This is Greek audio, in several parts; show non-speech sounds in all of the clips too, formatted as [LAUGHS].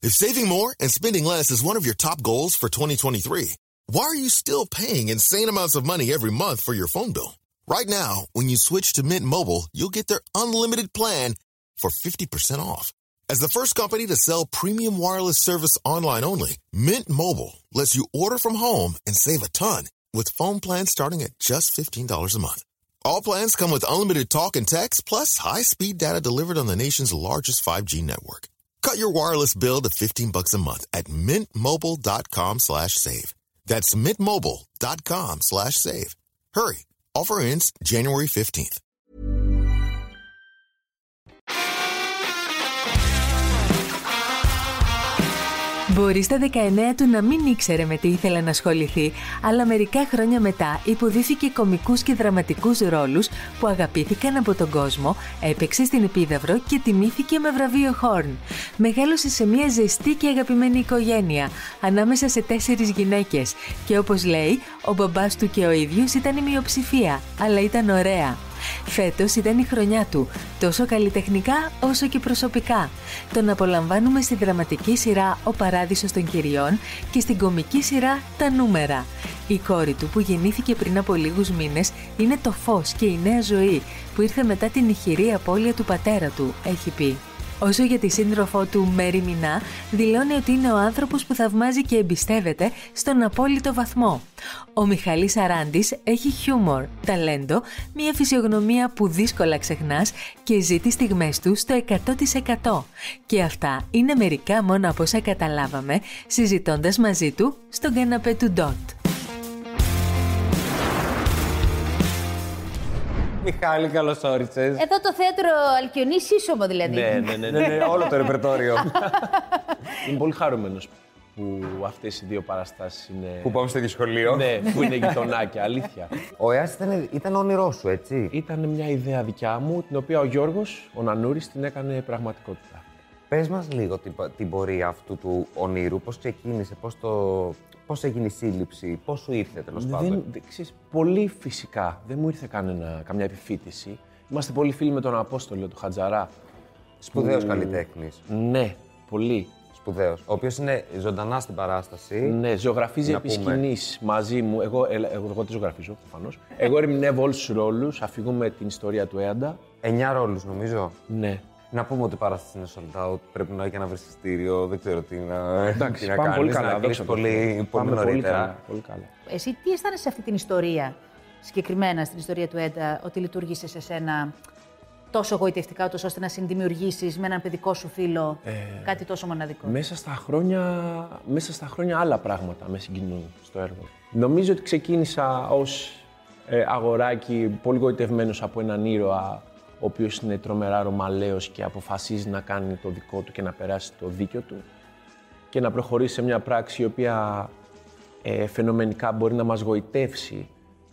If saving more and spending less is one of your top goals for 2023, why are you still paying insane amounts of money every month for your phone bill? Right now, when you switch to Mint Mobile, you'll get their unlimited plan for 50% off. As the first company to sell premium wireless service online only, Mint Mobile lets you order from home and save a ton with phone plans starting at just $15 a month. All plans come with unlimited talk and text plus high-speed data delivered on the nation's largest 5G network. Cut your wireless bill to 15 bucks a month at mintmobile.com slash save. That's mintmobile.com slash save. Hurry. Offer ends January 15th. Μπορεί στα 19 του να μην ήξερε με τι ήθελε να ασχοληθεί, αλλά μερικά χρόνια μετά υποδίθηκε κομικούς και δραματικούς ρόλους που αγαπήθηκαν από τον κόσμο, έπαιξε στην Επίδαυρο και τιμήθηκε με βραβείο Χόρν. Μεγάλωσε σε μια ζεστή και αγαπημένη οικογένεια, ανάμεσα σε τέσσερις γυναίκες και όπως λέει, ο μπαμπάς του και ο ίδιος ήταν η μειοψηφία, αλλά ήταν ωραία. Φέτος ήταν η χρονιά του, τόσο καλλιτεχνικά όσο και προσωπικά. Τον απολαμβάνουμε στη δραματική σειρά «Ο Παράδεισος των Κυριών» και στην κομική σειρά «Τα Νούμερα». Η κόρη του που γεννήθηκε πριν από λίγους μήνες είναι το φως και η νέα ζωή που ήρθε μετά την ηχηρή απώλεια του πατέρα του, έχει πει. Όσο για τη σύντροφό του Μέρι Μινά, δηλώνει ότι είναι ο άνθρωπος που θαυμάζει και εμπιστεύεται στον απόλυτο βαθμό. Ο Μιχαλής Αράντης έχει χιούμορ, ταλέντο, μια φυσιογνωμία που δύσκολα ξεχνάς και ζει τις στιγμές του στο 100%. Και αυτά είναι μερικά μόνο από όσα καταλάβαμε συζητώντας μαζί του στον καναπέ του Ντότ. Μιχάλη, καλώς όρισες. Εδώ το θέατρο Αλκιονής σύσσωμο δηλαδή. Ναι, ναι, ναι, ναι, ναι, όλο το ρεπερτόριο. [LAUGHS] Είμαι πολύ χαρούμενος που αυτές οι δύο παραστάσεις είναι. Που πάμε στο ίδιο σχολείο. Ναι, που είναι γειτονάκια, αλήθεια. Ο ΕΑΣ ήταν, ήταν όνειρός σου, έτσι; Ήταν μια ιδέα δικιά μου, την οποία ο Γιώργος, ο Νανούρης, την έκανε πραγματικότητα. Πες μας λίγο την, την πορεία αυτού του ονείρου, πώς ξεκίνησε, πώς το, Πώς έγινε η σύλληψη, πώς σου ήρθε τέλος πάντων; Δεν, ξέρεις, πολύ φυσικά. Δεν μου ήρθε κανένα, καμιά επιφύτηση. Είμαστε πολύ φίλοι με τον Απόστολο, του Χατζαρά. Σπουδαίος που... καλλιτέχνης. Ναι, πολύ. Σπουδαίος. Ο οποίος είναι ζωντανά στην παράσταση. Ναι, ζωγραφίζει επί σκηνή μαζί μου. Εγώ, εγώ, εγώ τη ζωγραφίζω, προφανώς. εγώ ερμηνεύω όλους τους ρόλους. Αφηγούμε την ιστορία του Έντα. Εννιά ρόλους, νομίζω. Ναι. Να πούμε ότι η παράσταση είναι sold out. Πρέπει να έχει ένα βρεστιστήριο. Δεν ξέρω τι να, Εντάξει, τι να πάμε κάνεις, πολύ καλά. Να κλείσει πολύ, πολύ πάμε νωρίτερα. πολύ καλά, πολύ καλά. Εσύ τι αισθάνεσαι σε αυτή την ιστορία, συγκεκριμένα στην ιστορία του Έντα, ότι λειτουργήσε σε σένα τόσο γοητευτικά, τόσο ώστε να συνδημιουργήσεις με έναν παιδικό σου φίλο Ε, κάτι τόσο μοναδικό; Μέσα στα, χρόνια, μέσα στα χρόνια άλλα πράγματα με συγκινούν στο έργο. Νομίζω ότι ξεκίνησα ως ε, αγοράκι πολύ γοητευμένος από έναν ήρωα ο οποίος είναι τρομερά ρωμαλαίος και αποφασίζει να κάνει το δικό του και να περάσει το δίκιο του και να προχωρήσει σε μια πράξη η οποία ε, φαινομενικά μπορεί να μας γοητεύσει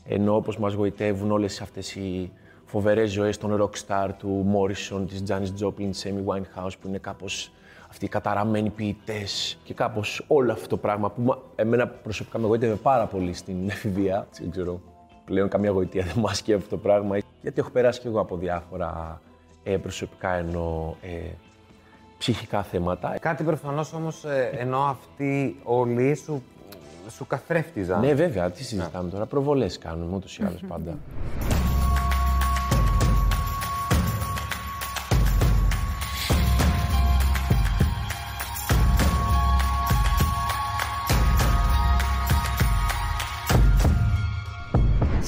ενώ όπως μας γοητεύουν όλες αυτές οι φοβερές ζωές των rockstar του Morrison, της Janis Joplin, της Amy Winehouse που είναι κάπως αυτοί οι καταραμένοι ποιητές και κάπως όλο αυτό το πράγμα που μα- εμένα προσωπικά με γοήτευε πάρα πολύ στην [LAUGHS] εφηβεία. Δεν ξέρω, πλέον καμία γοητεία δεν μου ασκεί αυτό το πράγμα γιατί έχω περάσει και εγώ από διάφορα ε, προσωπικά ενώ ε, ψυχικά θέματα. Κάτι προφανώς όμως ενώ αυτοί όλοι σου, σου καθρέφτιζαν. Ναι, βέβαια, τι συζητάμε τώρα. Προβολές κάνουμε ούτως ή άλλως πάντα. [LAUGHS]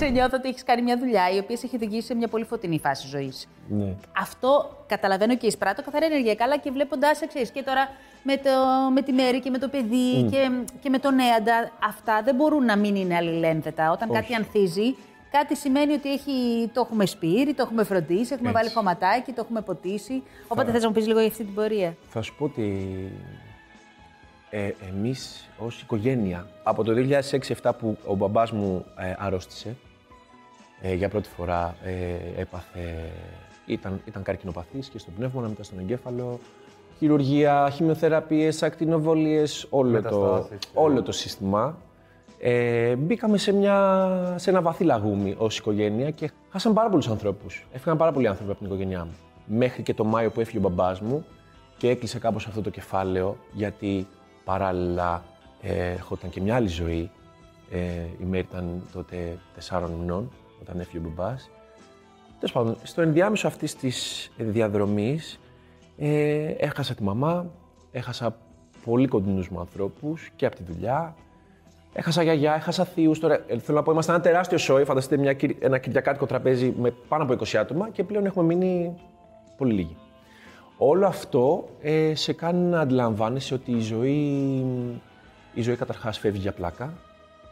νιώθω ότι έχεις κάνει μια δουλειά η οποία σε έχει οδηγήσει σε μια πολύ φωτεινή φάση ζωής. Ναι. Αυτό καταλαβαίνω και εισπράττω καθαρά ενεργειακά, αλλά και βλέποντάς εξή. Και τώρα με, το, με τη Μέρη και με το παιδί και, και με τον Έαντα, αυτά δεν μπορούν να μην είναι αλληλένδετα. Όταν κάτι ανθίζει, κάτι σημαίνει ότι έχει, το έχουμε σπείρει, το έχουμε φροντίσει, έχουμε βάλει χωματάκι, το έχουμε ποτίσει. Οπότε θες να μου πεις λίγο για αυτή την πορεία. Θα σου πω ότι ε, εμείς ως οικογένεια, από το 2006-2007 που ο μπαμπάς μου ε, αρρώστησε, ε, για πρώτη φορά ε, έπαθε, ήταν, ήταν καρκινοπαθής και στο πνεύμονα, μετά στον εγκέφαλο, χειρουργία, χημειοθεραπείες, ακτινοβολίες, όλο το, Μεταστάσεις, ε. όλο το σύστημα. Ε, μπήκαμε σε, μια, σε ένα βαθύ λαγούμι ως οικογένεια και χάσαμε πάρα πολλούς ανθρώπους. Έφυγαν πάρα πολλοί άνθρωποι από την οικογένειά μου. Μέχρι και το Μάιο που έφυγε ο μπαμπάς μου, Και έκλεισε κάπως αυτό το κεφάλαιο, γιατί παράλληλα ε, ερχόταν και μια άλλη ζωή. Ε, η Μέρη ήταν τότε τεσσάρων μηνών, όταν έφυγε ο μπαμπάς. Τέλος πάντων, στο ενδιάμεσο αυτής της διαδρομής ε, έχασα τη μαμά, έχασα πολύ κοντινούς μου ανθρώπους και από τη δουλειά. Έχασα γιαγιά, έχασα θείους. Τώρα ε, θέλω να πω, είμαστε ένα τεράστιο σόι. Φανταστείτε μια, κυρ- ένα κυριακάτικο τραπέζι με πάνω από 20 άτομα και πλέον έχουμε μείνει πολύ λίγοι. Όλο αυτό ε, σε κάνει να αντιλαμβάνεσαι ότι η ζωή, η ζωή καταρχάς φεύγει για πλάκα.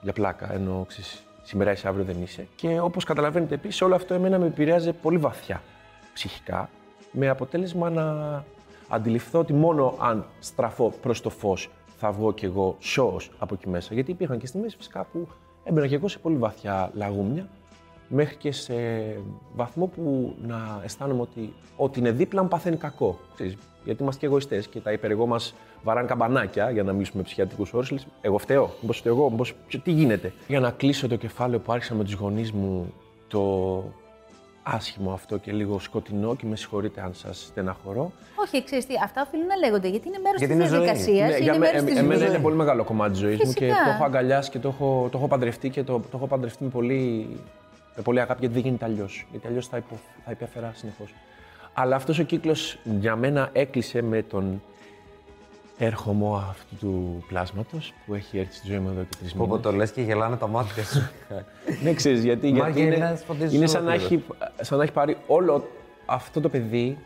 Για πλάκα, ενώ ξέρεις, σήμερα είσαι, αύριο δεν είσαι. Και όπως καταλαβαίνετε επίσης, όλο αυτό εμένα με επηρέαζε πολύ βαθιά ψυχικά, με αποτέλεσμα να αντιληφθώ ότι μόνο αν στραφώ προς το φως θα βγω κι εγώ σώος από εκεί μέσα. Γιατί υπήρχαν και στιγμές φυσικά που έμπαινα κι εγώ σε πολύ βαθιά λαγούμια, μέχρι και σε βαθμό που να αισθάνομαι ότι ό,τι είναι δίπλα μου παθαίνει κακό. Ξέρεις, γιατί είμαστε και εγωιστές και τα υπερεγώ μας βαράνε καμπανάκια, για να μιλήσουμε με ψυχιατρικούς όρους. Λες, εγώ φταίω, μήπως φταίω εγώ, μήπως τι γίνεται. Για να κλείσω το κεφάλαιο που άρχισα με τους γονείς μου το άσχημο αυτό και λίγο σκοτεινό και με συγχωρείτε αν σας στεναχωρώ. Όχι, ξέρεις τι, αυτά οφείλουν να λέγονται γιατί είναι μέρος της Γιατί είναι ζωή. διαδικασίας. Ναι, για είναι μέ- μέρος ε- της εμένα ζωής. είναι πολύ μεγάλο κομμάτι της ζωής μου και Φυσικά. το έχω αγκαλιάσει και το έχω, το έχω παντρευτεί και το, το έχω παντρευτεί με πολύ, με πολύ αγάπη γιατί δεν γίνεται αλλιώς. Γιατί αλλιώς θα, υπο, θα υπέφερα συνεχώς. Αλλά αυτός ο κύκλος για μένα έκλεισε με τον έρχομο αυτού του πλάσματος που έχει έρθει στη ζωή μου εδώ και τρεις Που μήνες. το λες και γελάνε τα μάτια σου. [LAUGHS] Ναι, ξέρεις γιατί. Μα γιατί είναι, γελάς, φωτίζεις είναι σαν, να ολόκληρο. έχει, σαν να έχει πάρει όλο αυτό το παιδί,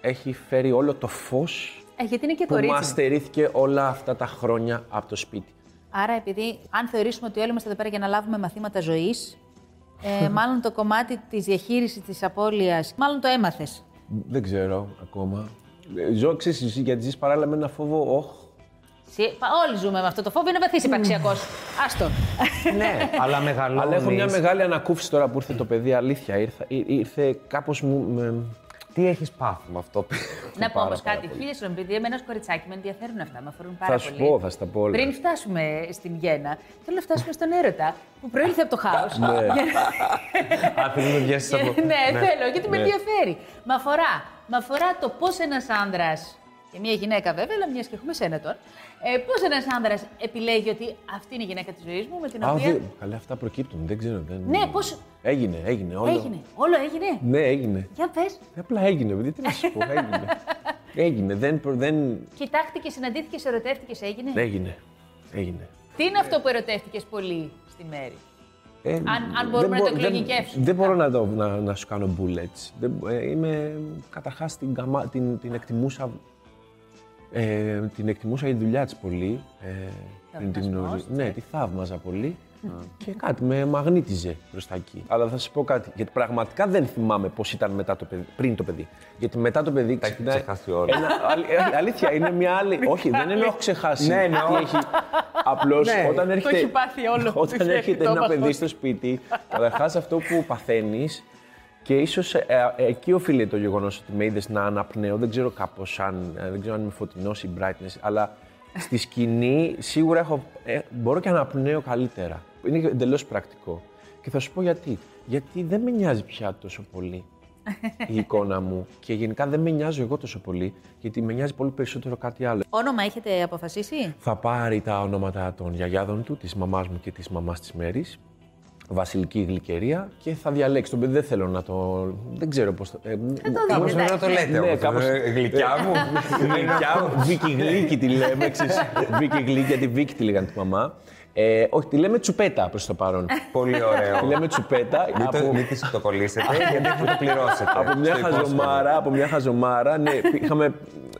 έχει φέρει όλο το φως Ε, γιατί είναι και που μας κορίτσι. στερήθηκε όλα αυτά τα χρόνια από το σπίτι. Άρα, επειδή αν θεωρήσουμε ότι όλοι είμαστε εδώ πέρα για να λάβουμε μαθήματα ζωής, ε, μάλλον το κομμάτι της διαχείρισης της απώλειας, μάλλον το έμαθες. Δεν ξέρω ακόμα. Ε, Ζω, ξέρεις, εσύ, γιατί ζεις παράλληλα με ένα φόβο, όχ. Όλοι ζούμε με αυτό το φόβο, είναι βαθύς υπαρξιακός. Άστο. ναι, [LAUGHS] αλλά μεγαλώνεις. Αλλά έχω μια μεγάλη ανακούφιση τώρα που ήρθε το παιδί, αλήθεια. Ήρθε, ή- ήρθε κάπως μου... με- Τι έχεις πάθει με αυτό. Να πω πάρα, όμως πάρα κάτι. πολύ. Χίλιε συγγνώμη, επειδή εμένα ως κοριτσάκι με ενδιαφέρουν αυτά, με αφορούν πάρα Θα σου πολύ. πω, θα σου τα πω όλα. Πριν φτάσουμε στην Γέννα, θέλω να φτάσουμε στον έρωτα που προήλθε από το χάος. Ναι. [LAUGHS] Α, θέλεις να [LAUGHS] βιάσεις από... ναι, θέλω, γιατί με Ναι. ενδιαφέρει. Με αφορά, με αφορά το πώς ένας άνδρας, και μια γυναίκα βέβαια, αλλά μιας και έχουμε σένα τώρα, ε, πώς ένας άνδρας επιλέγει ότι αυτή είναι η γυναίκα της ζωής μου, με την Α, οποία. δεν- καλά, αυτά προκύπτουν, δεν ξέρω. Δεν... Ναι, πώς- Έγινε, έγινε, όλο. Έγινε. Όλο έγινε; Ναι, έγινε. Για πες. Απλά έγινε, παιδί, τι να σου πω, έγινε. [LAUGHS] έγινε, δεν, προ- δεν... Κοιτάχτηκες, συναντήθηκες, ερωτεύτηκες, έγινε; Έγινε, έγινε. Τι είναι αυτό που ερωτεύτηκες πολύ στη μέρη; Ε, Αν- αν μπορούμε δεν να το μπο- δεν- εκλογικεύσουμε. Δεν, μπορώ να, το, να, να σου κάνω bullets. Δεν, ε, είμαι, καταρχάς την, καμα- την, την εκτιμούσα ε, την εκτιμούσα για τη δουλειά της πολύ. Ε, πριν την Θαυμασμός γνωρι- της, ναι, ε. τη θαύμαζα πολύ. και κάτι με μαγνήτιζε προς τα εκεί. Αλλά θα σας πω κάτι, γιατί πραγματικά δεν θυμάμαι πώς ήταν μετά το παιδί, πριν το παιδί. Γιατί μετά το παιδί Τα έχεις ξεκινάει... ξεχάσει όλα. Ένα, αλη- ε, αλήθεια, είναι μια άλλη... Όχι, δεν εννοώ ξεχάσει. Ναι, εννοώ. τι έχει. Απλώς Ναι. όταν έρχεται, έχει πάθει όλο. Το όταν έχει έρχεται το ένα πάθος. παιδί στο σπίτι, καταρχάς αυτό που παθαίνεις και ίσως εκεί οφείλεται το γεγονός ότι με είδες να αναπνέω. Δεν ξέρω κάπως αν, ε, δεν ξέρω αν είμαι φωτεινός ή brightness, αλλά στη σκηνή σίγουρα έχω, ε, μπορώ και να αναπνέω καλύτερα. Είναι εντελώς πρακτικό. Και θα σου πω γιατί. Γιατί δεν με νοιάζει πια τόσο πολύ η [LAUGHS] εικόνα μου και γενικά δεν με νοιάζω εγώ τόσο πολύ, γιατί με νοιάζει πολύ περισσότερο κάτι άλλο. Όνομα έχετε αποφασίσει; Θα πάρει τα ονόματα των γιαγιάδων του, της μαμάς μου και της μαμάς της Μέρης, βασιλική γλυκερία και θα διαλέξει. Τον παιδί δεν θέλω να το... δεν ξέρω πώς το... Ε, Κάπως πρέπει να το λέτε Ναι, όμως. κάπως- Ε, Γλυκιά μου. Γλυκιά μου, Βίκη Γλύκη τη λέμε, ξέρεις. Βίκη Γλύκη, γιατί Βίκη τη λέγανε τη μαμά. Ε, όχι, τη λέμε τσουπέτα προς το παρόν. [LAUGHS] Πολύ ωραίο. τη λέμε τσουπέτα. Μην το- από- Μην τη το κολλήσετε, [LAUGHS] γιατί θα το πληρώσετε. από μια στο υπόσχομαι. χαζομάρα, από μια χαζομάρα, ναι, είχαμε,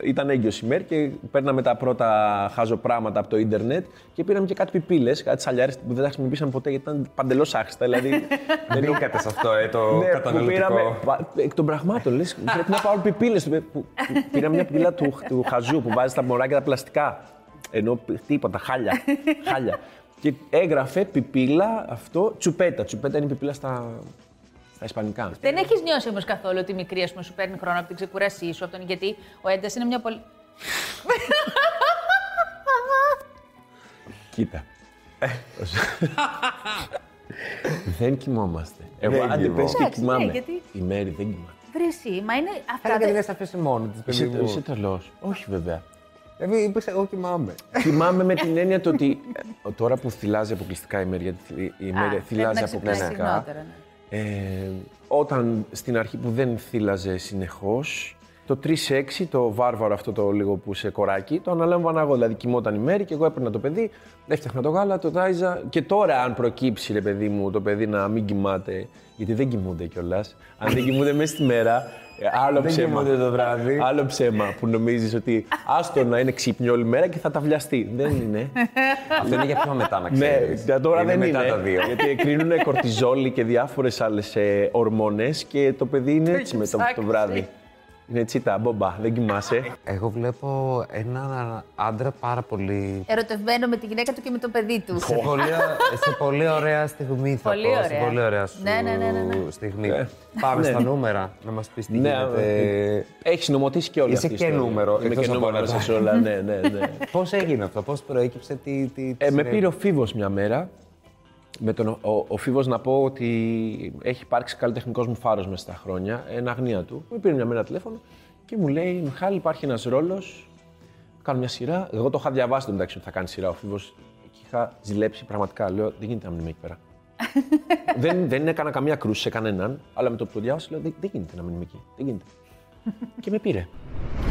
ήταν έγκυος η μέρη και παίρναμε τα πρώτα χαζοπράγματα από το ίντερνετ και πήραμε και κάτι πιπίλες, κάτι σαλιάρες που δεν τα χρησιμοποιήσαμε ποτέ γιατί ήταν παντελώς άχρηστα, δηλαδή... [LAUGHS] Δεν μπήκατε σε αυτό, ε, το Ναι, που καταναλωτικό. πήραμε, πα- εκ των πραγμάτων, λες, πρέπει να πάρω πιπίλες. Που, που- πήραμε μια πιπίλα του, του χαζού που βάζει τα μωράκια τα πλαστικά. Ενώ π- τίποτα, χάλια. χάλια. Και έγραφε πιπίλα αυτό, τσουπέτα. Τσουπέτα είναι η πιπίλα στα, στα ισπανικά. Δεν έχεις νιώσει όμως καθόλου ότι η μικρή ας πούμε, σου παίρνει χρόνο από την ξεκουρασή σου, από τον... γιατί ο Έντας είναι μια πολύ. Κοίτα. δεν κοιμόμαστε. Εγώ Δεν άντε πες και Εντάξει, ναι, κοιμάμαι. γιατί- Η Μέρη δεν κοιμάται. Βρε εσύ, μα είναι αυτά. Καλά και δεν- την έχει αφήσει μόνη της, παιδί Είσαι, μου. είσαι τρελός. Όχι βέβαια. Δηλαδή, είπες, εγώ κοιμάμαι. Θυμάμαι με την έννοια το ότι ε, τώρα που θυλάζει αποκλειστικά η μέρη, γιατί θυ- η Α, μέρη πρέπει θυλάζει να ξυπνάς αποκλειστικά. συχνότερα, ναι. Ε, όταν στην αρχή που δεν θύλαζε συνεχώς, το 3-6, το βάρβαρο αυτό το λίγο που σε κοράκι, το αναλάμβανα εγώ. Δηλαδή κοιμόταν η μέρη και εγώ έπαιρνα το παιδί, έφτιαχνα το γάλα, το τάιζα. Και τώρα, αν προκύψει, ρε παιδί μου, το παιδί να μην κοιμάται, γιατί δεν κοιμούνται κιόλας. αν δεν κοιμούνται μέσα στη μέρα, ε, άλλο Δεν ψέμα. κοιμούνται το βράδυ. Άλλο ψέμα που νομίζεις ότι άστο να είναι ξύπνιο όλη μέρα και θα τα βιαστεί. δεν είναι. [LAUGHS] Αυτό είναι για πιο μετά, να Ναι, ξέρεις. τώρα δεν μετά είναι. τα δύο. Γιατί εκρίνουν κορτιζόλη και διάφορες άλλες ορμόνες και το παιδί είναι έτσι με το, το ψάξει. βράδυ. Είναι έτσι τα μπομπά, δεν κοιμάσαι. Εγώ βλέπω έναν άντρα πάρα πολύ. Ερωτευμένο με τη γυναίκα του και με το παιδί του. σε, πολύ, σε πολύ ωραία στιγμή θα Πολύ πω. Σε ωραία. πολύ ωραία σου Ναι, ναι, ναι, ναι, ναι. στιγμή. Πάμε στα νούμερα, να μας πεις τι Ναι, γίνεται. Έχεις νομοτήσει και όλα Είσαι αυτά. και νούμερο, Είμαι εκτός και από νούμερος όλα. μέσα σε όλα. ναι, ναι, ναι. Πώς έγινε αυτό, πώς προέκυψε, τι, τι, τι Ε, με συνέβη; πήρε ο Φίβος μια μέρα. Με τον, ο, ο Φίβος να πω ότι έχει υπάρξει καλλιτεχνικός μου φάρος μέσα στα χρόνια, εν αγνία του. Με πήρε μια μέρα τηλέφωνο και μου λέει Μιχάλη υπάρχει ένας ρόλος, κάνω μια σειρά. Εγώ το είχα διαβάσει το μεταξύ ότι θα κάνει σειρά ο Φίβος και είχα ζηλέψει πραγματικά. Λέω δεν γίνεται να μην είμαι εκεί πέρα. [LAUGHS] δεν, δεν έκανα καμία κρούση σε κανέναν, αλλά με το που το διάβασα λέω δεν, δεν γίνεται να μην είμαι εκεί. Δεν γίνεται. Και με πήρε.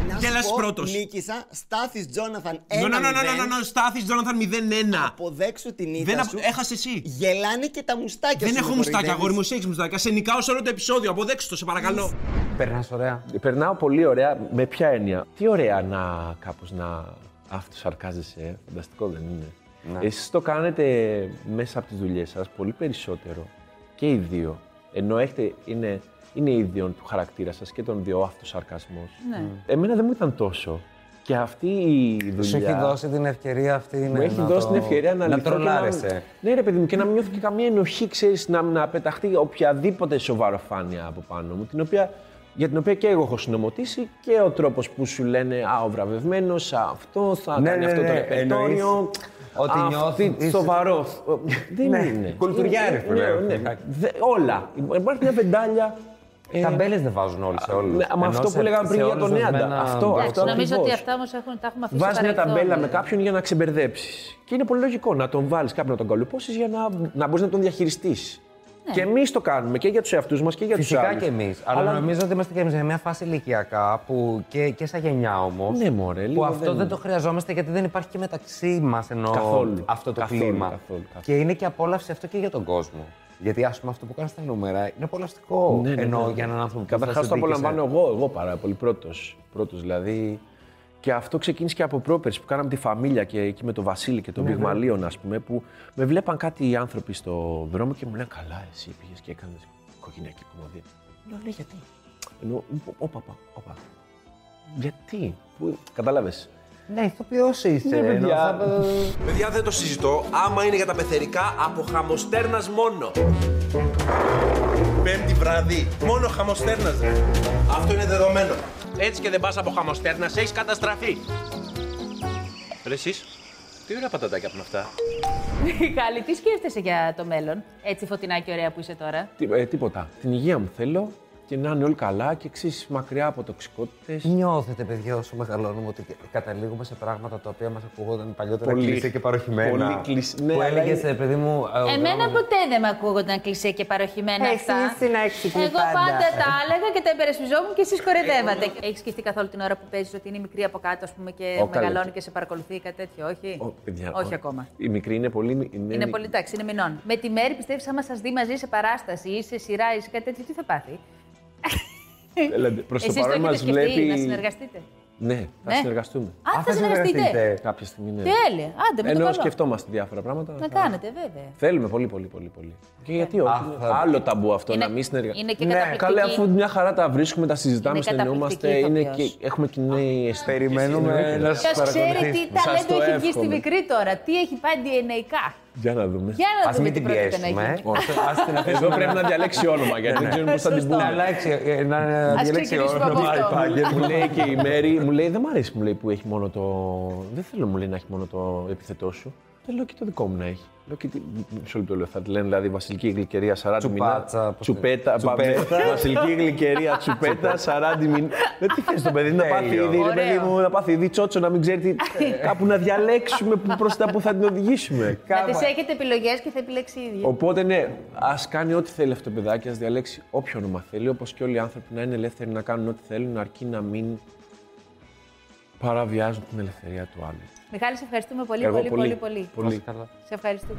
Να σου Γέλας πω, πρώτος. Νίκησα, Στάθης Τζόναθαν 1-0. No, no, no, no, no, no, Στάθης Τζόναθαν 0-1. Αποδέξου την ήττα Δεν σου. απο- έχασε εσύ. Γελάνε και τα μουστάκια Δεν σου. έχω με μουστάκια, κοροϊδεύεις. αγόρι μου, εσύ έχεις μουστάκια. Σε νικάω σε όλο το επεισόδιο. Αποδέξτε το, σε παρακαλώ. Περνάς ωραία. Περνάω πολύ ωραία. Με ποια έννοια; Τι ωραία να κάπως να αυτοσαρκάζεσαι. ε. Φανταστικό δεν είναι. Ναι. Εσείς το κάνετε μέσα από τις δουλειές σας πολύ περισσότερο. Και οι δύο. Ενώ έχετε, είναι, είναι ίδιον του χαρακτήρα σας και τον δύο αυτοσαρκασμός. Ναι. Εμένα δεν μου ήταν τόσο. Και αυτή η δουλειά... Σου έχει δώσει την ευκαιρία αυτή Μου ναι, έχει να δώσει το- την ευκαιρία να, να λυθώ και τρολάρεσαι. Ναι, ρε παιδί μου, και να μην νιώθω και καμία ενοχή, ξέρεις, να, να πεταχτεί οποιαδήποτε σοβαροφάνεια από πάνω μου, την οποία, για την οποία και εγώ έχω συνομωτήσει και ο τρόπος που σου λένε Α, ο βραβευμένος, α, αυτός, θα Ναι, κάνει ναι, αυτό το ναι, ρεπερτόριο. ότι αυτή, νιώθει- είσαι- Σοβαρό. Δεν Ναι, είναι. κουλτουριάρης Ναι, πρέπει να ναι, είναι. Δε- Όλα. Υπάρχει μια βεντάλια. Ε, Ταμπέλες δεν βάζουν όλοι σε όλους. ναι, μα Ενώ αυτό σε- που λέγαμε πριν σε για όλους τον Νέαντα. δεσμένα Αυτό, μπρος. αυτό. Νομίζω ακριβώς. ότι αυτά όμως έχουν, τα έχουμε αφήσει Βάζει στο μια παρελθόν. ταμπέλα με κάποιον για να ξεμπερδέψεις. Και είναι πολύ λογικό να τον βάλεις κάποιον να τον καλοπώσει για να, να μπορείς να τον διαχειριστείς. Και εμείς το κάνουμε και για τους εαυτούς μας και για τους άλλους. Φυσικά και εμείς. Αλλά, νομίζω ότι είμαστε και σε μια φάση ηλικιακά που και, και σαν γενιά όμως. Ναι, μωρέ, Που λίγο αυτό δεν- δεν... το χρειαζόμαστε γιατί δεν υπάρχει και μεταξύ μας ενώ Καθόλου. αυτό το Καθόλου, κλίμα. καθόλου, καθόλου. Και είναι και απόλαυση αυτό και για τον κόσμο. Γιατί ας πούμε αυτό που κάνεις στα νούμερα είναι απολαυστικό. Ναι, ναι, ενώ ναι. για έναν άνθρωπο που Καταρχάς θα το σου δίκησε. απολαμβάνω εγώ, εγώ πάρα πολύ πρώτος. Πρώτος, δηλαδή. Και αυτό ξεκίνησε και από πρόπερση που κάναμε τη φαμίλια και εκεί με τον Βασίλη και τον Ναι, Πυγμαλίων, ας πούμε, που με βλέπαν κάτι οι άνθρωποι στο δρόμο και μου λένε Καλά, εσύ πήγες και έκανες οικογενειακή κομμωδία. Λέω, ναι, γιατί. Ενώ, όπα, όπα, όπα. Γιατί, που, κατάλαβες. Ναι, ηθοποιός είσαι. Ναι, ενώ παιδιά. θα- Παιδιά, δεν το συζητώ. Άμα είναι για τα πεθερικά, από χαμοστέρνας μόνο. Πέμπτη βράδυ, μόνο χαμοστέρνας, ρε. Αυτό είναι δεδομένο. Έτσι και δεν πας από χαμοστέρνας, έχεις καταστραφεί. Ρε εσείς, τι ωραία πατατάκια από αυτά. Μιχάλη, τι σκέφτεσαι για το μέλλον, έτσι φωτεινά και ωραία που είσαι τώρα. Τι- ε, τίποτα. Την υγεία μου θέλω και να είναι όλοι καλά και εξής μακριά από τοξικότητες. Νιώθετε, παιδιά, όσο μεγαλώνουμε, ότι καταλήγουμε σε πράγματα τα οποία μας ακούγονταν παλιότερα Πολύ- κλεισέ και παροχημένα. πολύ κλεισέ. Ναι, που αλλά έλεγε, είναι- παιδί μου. ε, ο Εμένα δρόμος- ποτέ δεν με ακούγονταν κλεισέ και παροχημένα Εσύ αυτά. ήσουν έξυπνη Εγώ πάντα. πάντα τα έλεγα και τα υπερασπιζόμουν και εσείς κορεδεύατε. Έχεις σκεφτεί καθόλου την ώρα που παίζεις ότι είναι μικρή από κάτω ας πούμε, και Ω, καλά. μεγαλώνει και σε παρακολουθεί ή κάτι τέτοιο, όχι; Ω, παιδιά, όχι ω, ακόμα. Η μικρή είναι πολύ. Είναι, Είναι πολύ εντάξει, είναι μηνών. Με τη μέρη πιστεύεις, άμα σας δει μαζί σε παράσταση ή σε σειρά ή σε κάτι τέτοιο, τι θα πάθει; Έλατε, προς το Εσείς παρόν έχετε μας σκεφτεί βλέπει... να συνεργαστείτε; Ναι, θα Ναι. συνεργαστούμε. Α, Α, θα συνεργαστείτε. συνεργαστείτε. Κάποια στιγμή, ναι. Τέλεια. Άντε, με το Ενώ καλό. σκεφτόμαστε διάφορα πράγματα. Να θα- κάνετε, βέβαια. Θέλουμε πολύ, πολύ, πολύ. πολύ. Και γιατί όχι. Α, είναι θα- Άλλο ταμπού αυτό Είναι- να μην συνεργαστούμε. είναι και Ναι, καταπληκτική. Καλέ, αφού μια χαρά τα βρίσκουμε, τα συζητάμε, Είναι στενόμαστε, καταπληκτική είναι ηθοποιός. και έχουμε κοινή αισθήση. Περιμένουμε να σας Ποιος ξέρει τι παρακολουθήσουμε. Σας ταλέντο το έχει βγει στη εύχομαι. μικρή τώρα, τι έχει πάει DNA-ικά. Για να δούμε. Για να Α δούμε μην τι την πρόκειται να πιέσουμε. γίνει. Όχι, ας την Εδώ αφήσουμε πρέπει να διαλέξει όνομα, γιατί δεν ξέρουμε πώς θα την Σωστό. Να πούμε. αλλάξει, ε, να να διαλέξει ξεκινήσουμε από όνομα αυτό. υπάρχει. μου λέει και η Μέρη, μου λέει δεν μου αρέσει μου λέει, που έχει μόνο το. Δεν θέλω μου λέει να έχει μόνο το επιθετό σου. Θέλω και το δικό μου να έχει. Λέω και τι. Μισό λεπτό λέω. Θα τη λένε δηλαδή Βασιλική Γλυκερία 40 Τσουπάτσα, μηνά. πώς Τσουπέτα. το- Τσουπέτα. πάμε. Βασιλική Γλυκερία τσουπέτα 40 μηνά. Δεν τι θες το παιδί να πάθει Τέλειο. ήδη, ρε παιδί Ωραίο. μου, να πάθει ήδη τσότσο, να μην ξέρει τι. κάπου να διαλέξουμε που προς τα που θα την οδηγήσουμε. Να τη έχετε επιλογές και θα επιλέξει η ίδια. Οπότε ναι, ας κάνει ό,τι θέλει αυτό το παιδάκι, ας διαλέξει όποιο όνομα θέλει. Όπως και όλοι οι άνθρωποι να είναι ελεύθεροι να κάνουν ό,τι θέλουν, αρκεί να μην παραβιάζουν την ελευθερία του άλλου. Μιχάλη, σε ευχαριστούμε πολύ, Εγώ πολύ, πολύ. πολύ, πολύ. Πολύ. Καλά. Σε ευχαριστούμε.